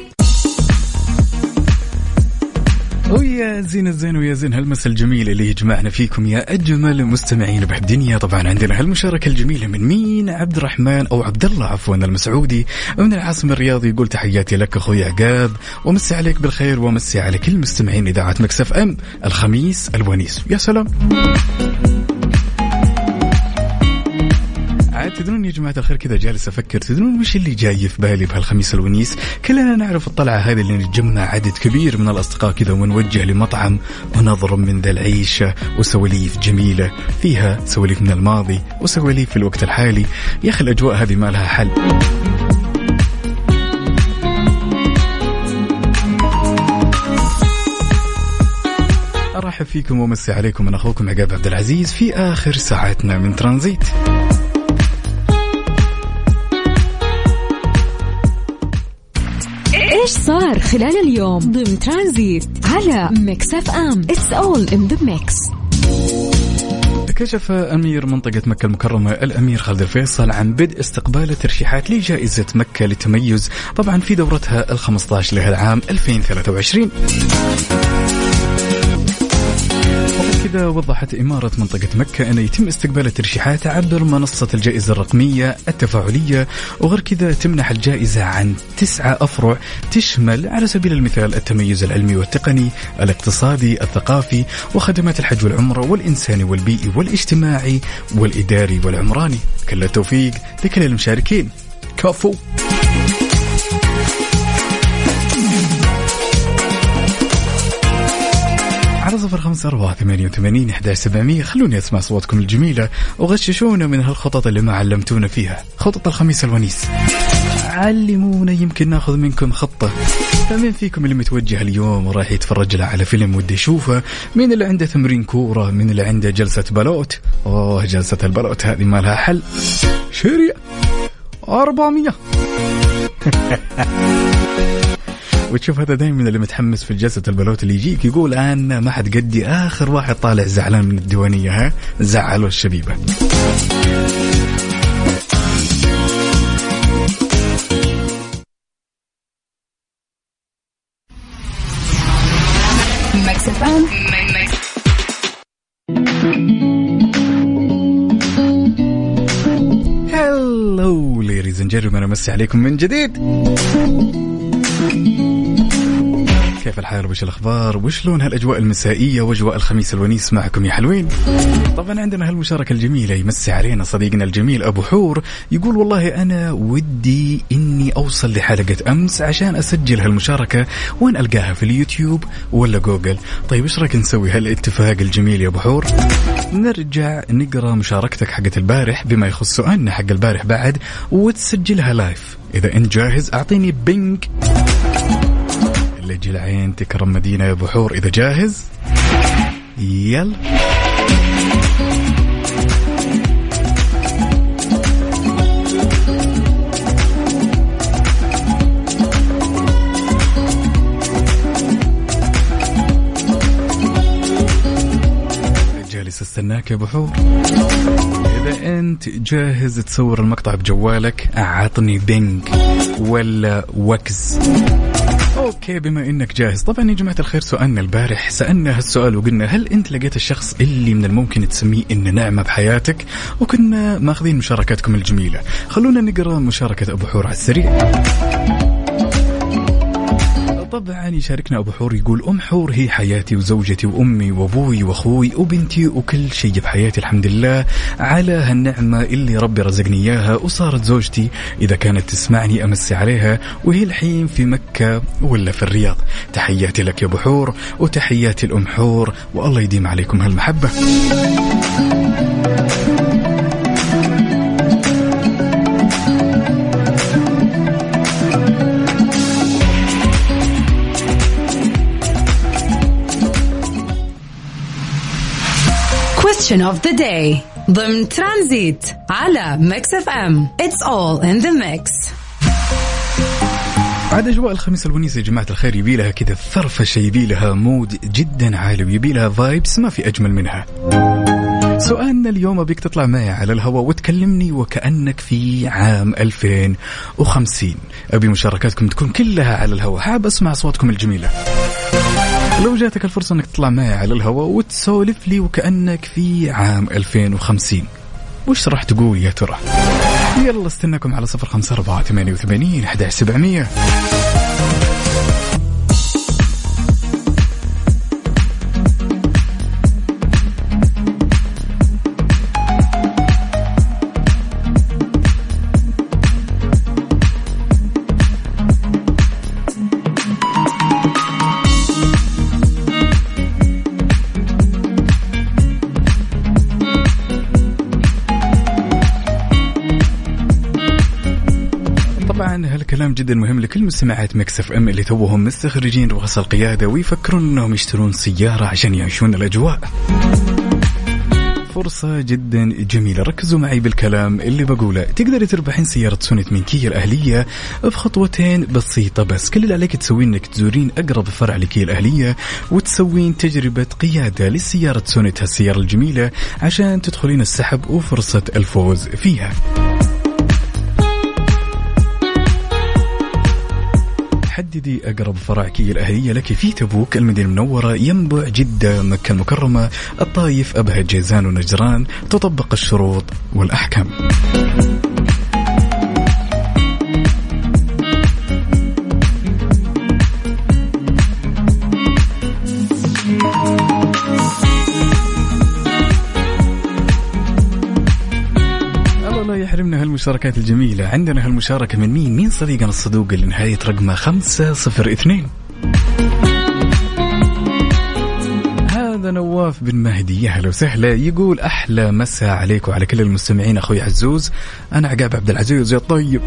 Speaker 1: ويا زين الزين ويا زين هالمس الجميل اللي يجمعنا فيكم يا أجمل مستمعين بهالدنيا طبعا عندنا هالمشاركة الجميلة من مين؟ عبد الرحمن أو عبد الله عفوا المسعودي. من العاصمة الرياض يقول تحياتي لك أخوي عقاب. ومسي عليك بالخير ومسي على كل مستمعين إذاعة Mix FM. الخميس الونيس. يا سلام. تدرون يا جماعة الخير كذا جالس أفكر تدرون وش اللي جاي في بالي بهالخميس الونيس؟ كلنا نعرف الطلعة هذه اللي نتجمع عدد كبير من الأصدقاء كذا ونوجه لمطعم ونضرب من ذا العيشة وسواليف جميلة. فيها سواليف من الماضي وسواليف في الوقت الحالي. يا أخي الأجواء هذه ما لها حل. أرحب فيكم ومسي عليكم من أخوكم عقاب عبد العزيز في آخر ساعتنا من ترانزيت.
Speaker 5: إيش صار خلال اليوم ضمن ترانزيت على ميكس اف ام it's all in the mix
Speaker 1: كشف أمير منطقة مكة المكرمة الأمير خالد الفيصل عن بدء استقبال الترشيحات لجائزة مكة للتميز طبعا في دورتها ال 15 لهالعام العام 2023 كذا وضحت إمارة منطقة مكة أن يتم استقبال الترشيحات عبر منصة الجائزة الرقمية التفاعلية وغير كذا تمنح الجائزة عن تسعة أفرع تشمل على سبيل المثال التميز العلمي والتقني الاقتصادي الثقافي وخدمات الحج والعمرة والإنساني والبيئي والاجتماعي والإداري والعمراني. كل التوفيق لكل المشاركين. كفو. صفر خمسة أربعة ثمانية وثمانين إحدى سبعمية. خلوني أسمع صوتكم الجميلة وغششونا من هالخطط اللي ما علمتونا فيها. خطط الخميس الونيس. علمونا يمكن ناخذ منكم خطة. فمين فيكم اللي متوجه اليوم وراح يتفرج له على فيلم ودي يشوفه؟ مين اللي عنده تمرين كورة مين اللي عنده جلسة بلوت؟ أوه جلسة البلوت هذه ما لها حل. شرية 400 وتشوف هذا دائما اللي متحمس في جلسة البلوت اللي يجيك يقول أنا ما حد قدي آخر واحد طالع زعلان من الديوانية ها؟ زعلوا الشبيبه هلو ليريز اند جنتلمان أمسي عليكم من جديد. كيف الحال وش الأخبار وشلون هالأجواء المسائية وأجواء الخميس الونيس معكم يا حلوين؟ طبعا عندنا هالمشاركة الجميلة يمسي علينا صديقنا الجميل أبو حور يقول والله أنا ودي إني أوصل لحلقة أمس عشان أسجل هالمشاركة وين ألقاها في اليوتيوب ولا جوجل. طيب إيش رأيك نسوي هالاتفاق الجميل يا أبو حور؟ نرجع نقرأ مشاركتك حقت البارح بما يخص سؤالنا حق البارح بعد وتسجلها live إذا إنت جاهز أعطيني ping لجي العين تكرم مدينة يا بحور إذا جاهز يلا. جالس استناك يا بحور إذا أنت جاهز تصور المقطع بجوالك عطني ping ولا وكز. أوكي بما إنك جاهز. طبعا يا جماعة الخير سؤالنا البارح سألنا هالسؤال وقلنا هل أنت لقيت الشخص اللي من الممكن تسميه إنه نعمه بحياتك؟ وكنا ماخذين مشاركاتكم الجميلة. خلونا نقرأ مشاركة أبو حور على السريع. طبعا يشاركنا أبو حور يقول أم حور هي حياتي وزوجتي وأمي وأبوي وأخوي وبنتي وكل شيء بحياتي الحمد لله. على هالنعمة اللي ربي رزقني إياها وصارت زوجتي إذا كانت تسمعني أمسي عليها وهي الحين في مكة ولا في الرياض. تحياتي لك يا أبو حور وتحياتي الام حور والله يديم عليكم هالمحبة.
Speaker 11: Question of the day. ضمن ترانزيت على ميكس اف ام it's all in the mix.
Speaker 1: بعد أجواء الخميس الونيس يا جماعة الخير يبي لها كذا فرفشه يبي لها mood جدا عالي ويبي لها vibes ما في أجمل منها. سؤالنا اليوم أبيك تطلع معي على الهواء وتكلمني وكأنك في عام 2050 أبي مشاركاتكم تكون كلها على الهواء. حاب أسمع أصواتكم الجميلة. لو جاتك الفرصة إنك تطلع معي على الهواء وتسولف لي وكأنك في عام 2050 وش راح تقول يا ترى؟ يلا استناكم على صفر خمسة أربعة ثمانية وثمانين أحد سبعمية. كلام جدا مهم لكل مستمعات مكس إف إم اللي توهم مستخرجين رخص القيادة ويفكرون إنهم يشترون سيارة عشان يعيشون الأجواء. فرصة جدا جميلة. ركزوا معي بالكلام اللي بقوله. تقدري تربحين سيارة سونيت من كيا الأهلية بخطوتين بسيطة بس. كل اللي عليك تسوين إنك تزورين أقرب فرع لكيا الأهلية وتسوين تجربة قيادة لسيارة سونيت هالسيارة الجميلة عشان تدخلين السحب وفرصة الفوز فيها. حددي أقرب فرع كيا الأهلية لك في تبوك المدينة المنورة ينبع جدة مكة المكرمة الطايف أبها جيزان ونجران تطبق الشروط والأحكام. يحرمنا هالمشاركات الجميلة. عندنا هالمشاركة من مين؟ مين صديقنا الصدوق اللي نهاية رقمه خمسة صفر اثنين؟ هذا نواف بن مهدي. يا هلا وسهلا. يقول أحلى مساء عليك وعلى كل المستمعين. أخوي عزوز أنا عقاب عبد العزيز. يا طيب.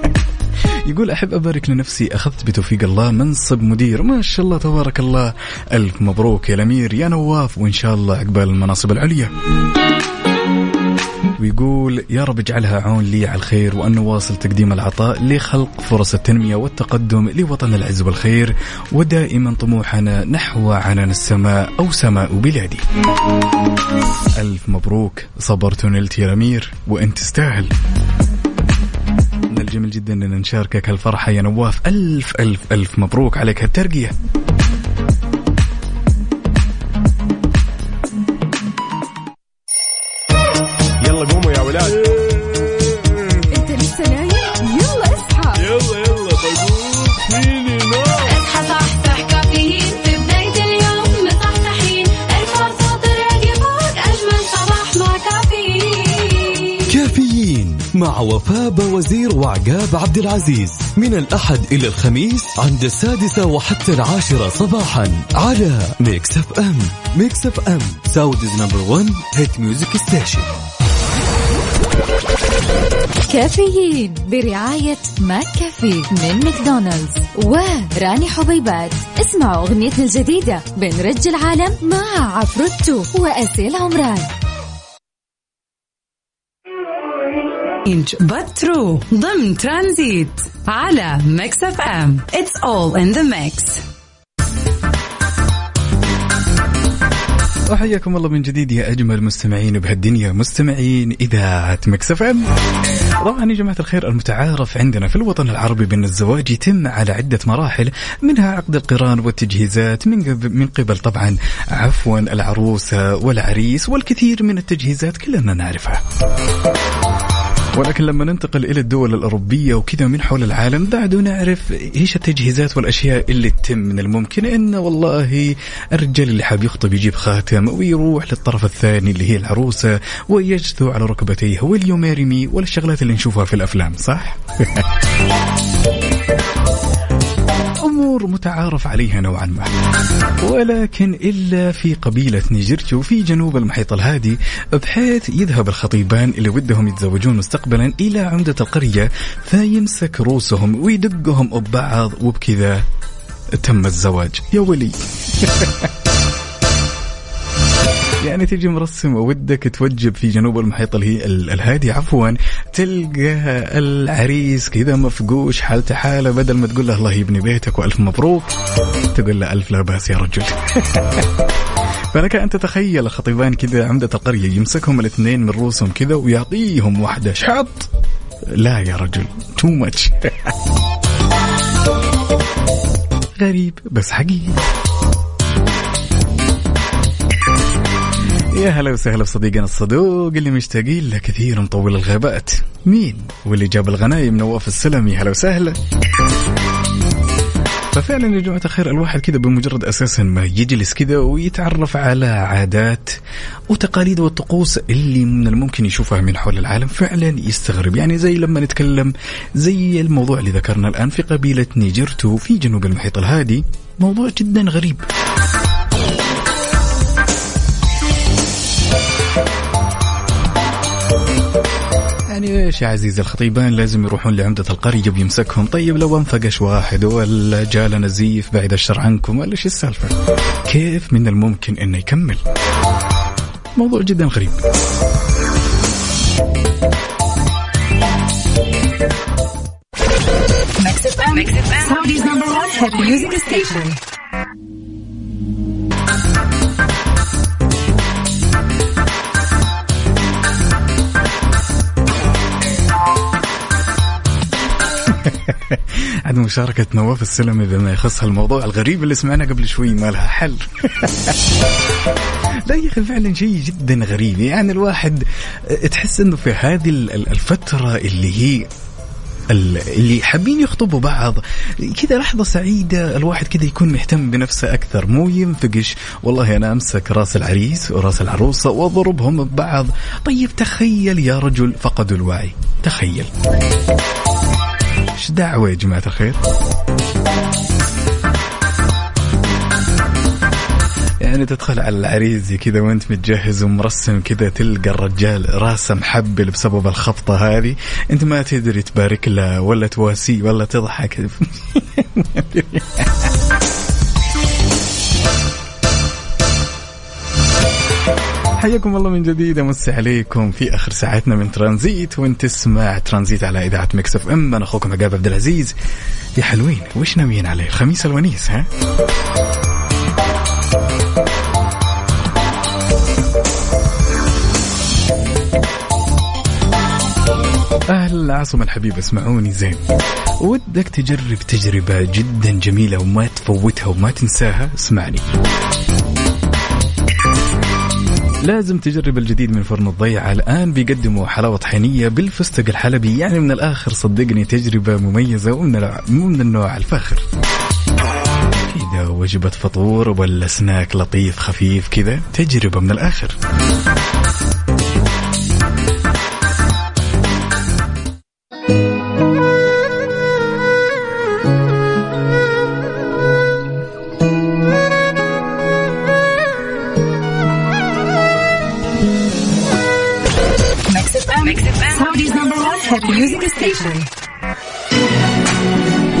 Speaker 1: يقول أحب أبارك لنفسي. أخذت بتوفيق الله منصب مدير. ما شاء الله تبارك الله. ألف مبروك يا الأمير. يا نواف وإن شاء الله عقبال المناصب العليا. ويقول يا رب اجعلها عون لي على الخير وأن نواصل تقديم العطاء لخلق فرص التنمية والتقدم لوطن العز والخير ودائما طموحنا نحو عنان السماء أو سماء بلادي. ألف مبروك. صبرت ونلت يا الأمير وأنت تستاهل. من الجميل جدا أن نشاركك هالفرحة يا نواف. ألف ألف ألف مبروك عليك هالترقية.
Speaker 12: وفاء وزير وعقاب عبد العزيز. من الأحد إلى الخميس عند السادسة وحتى العاشرة صباحا على ميكس اف ام ميكس اف ام Saudi's number 1 hit music station
Speaker 11: كافيين برعاية ماك كافي من ماكدونالدز وراني حبيبات. اسمعوا أغنيتنا الجديدة بنرج العالم مع عفروتو وأسيل عمران. باترو ضمن ترانزيت على ميكس اف ام. it's all in the mix
Speaker 1: وحياكم الله من جديد يا أجمل مستمعين بهالدنيا مستمعين إذاعة مكس اف ام. طبعا يا جماعة الخير المتعارف عندنا في الوطن العربي بان الزواج يتم على عدة مراحل منها عقد القران والتجهيزات من من قبل طبعا عفوا العروسة والعريس والكثير من التجهيزات كلنا نعرفها. ولكن لما ننتقل إلى الدول الأوروبية وكذا من حول العالم بعد نعرف إيش التجهيزات والأشياء اللي تتم من الممكن إن والله الرجال اللي حاب يخطب يجيب خاتم ويروح للطرف الثاني اللي هي العروسة ويجثو على ركبتيه واليوميرمي والشغلات اللي نشوفها في الأفلام صح؟ أمور متعارف عليها نوعا ما. ولكن إلا في قبيلة نيجرتو في جنوب المحيط الهادي بحيث يذهب الخطيبان اللي ودهم يتزوجون مستقبلا إلى عمدة القرية فيمسك روسهم ويدقهم ببعض وبكذا تم الزواج. يا ولي. يعني تجي مرسم ودك توجب في جنوب المحيط الهادي. عفوا تلقى العريس كذا مفقوش حالته حالة بدل ما تقول له الله يبني بيتك وألف مبروك تقول له ألف لا بأس يا رجل. فلك أن تتخيل الخطيبان كذا عمدة القرية يمسكهم الاثنين من رؤوسهم كذا ويعطيهم واحدة شحط لا يا رجل تو ماتش غريب بس حقيقي. يا هلا وسهلا بصديقنا الصدوق اللي مشتاقين له كثير مطول الغابات. مين واللي جاب الغنايم نواف السلمي هلا وسهلا. ففعلا يا جماعة الخير الواحد كذا بمجرد أساسا ما يجلس كذا ويتعرف على عادات وتقاليد والطقوس اللي من الممكن يشوفها من حول العالم فعلا يستغرب. يعني زي لما نتكلم زي الموضوع اللي ذكرنا الآن في قبيلة نيجرتو في جنوب المحيط الهادي. موضوع جدا غريب. يعني إيش يا عزيز الخطيبان؟ لازم يروحون لعمدة القرية ويمسكهم طيب لو أنفقش واحد ولا جال نزيف بعد الشر عنكم ولا إيش السالفة؟ كيف من الممكن إنه يكمل؟ موضوع جدا غريب.
Speaker 11: Saudi's number one music station.
Speaker 1: عند مشاركة نواف السلمي بما يخص الموضوع الغريب اللي سمعناه قبل شوي ما لها حل. لا يا أخي فعلا شيء جدا غريب. يعني الواحد تحس إنه في هذه الفترة اللي هي اللي حابين يخطبوا بعض كذا لحظة سعيدة الواحد كذا يكون مهتم بنفسه أكثر مو ينفقش والله أنا أمسك راس العريس وراس العروسة وأضربهم ببعض. طيب تخيل يا رجل فقدوا الوعي. تخيل. إيش دعوة يا جماعة الخير؟ يعني تدخل على العريس كذا وأنت متجهز ومرسم كذا تلقى الرجال راسه محبل بسبب الخبطة هذه. أنت ما تدري تبارك له ولا تواسيه ولا تضحك. حياكم الله من جديد. امسي عليكم في آخر ساعتنا من ترانزيت وانت تسمع ترانزيت على إذاعة مكس إف إم. أنا أخوكم عقاب عبد العزيز. يا حلوين وش ناويين عليه؟ الخميس الونيس ها؟ أهل العاصمة الحبيب اسمعوني زين. ودك تجرب تجربة جدا جميلة وما تفوتها وما تنساها اسمعني. لازم تجرب الجديد من فرن الضيعة. الآن بيقدموا حلاوة طحينية بالفستق الحلبي. يعني من الآخر صدقني تجربة مميزة ومن من النوع الفاخر. كذا وجبة فطور ولا سناك لطيف خفيف كذا. تجربة من الآخر.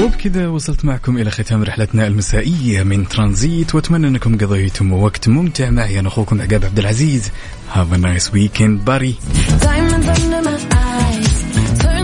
Speaker 1: وبكذا وصلت معكم إلى ختام رحلتنا المسائية من ترانزيت وأتمنى أنكم قضيتم وقت ممتع معي. أنا أخوكم عقاب عبد العزيز. Have a nice weekend buddy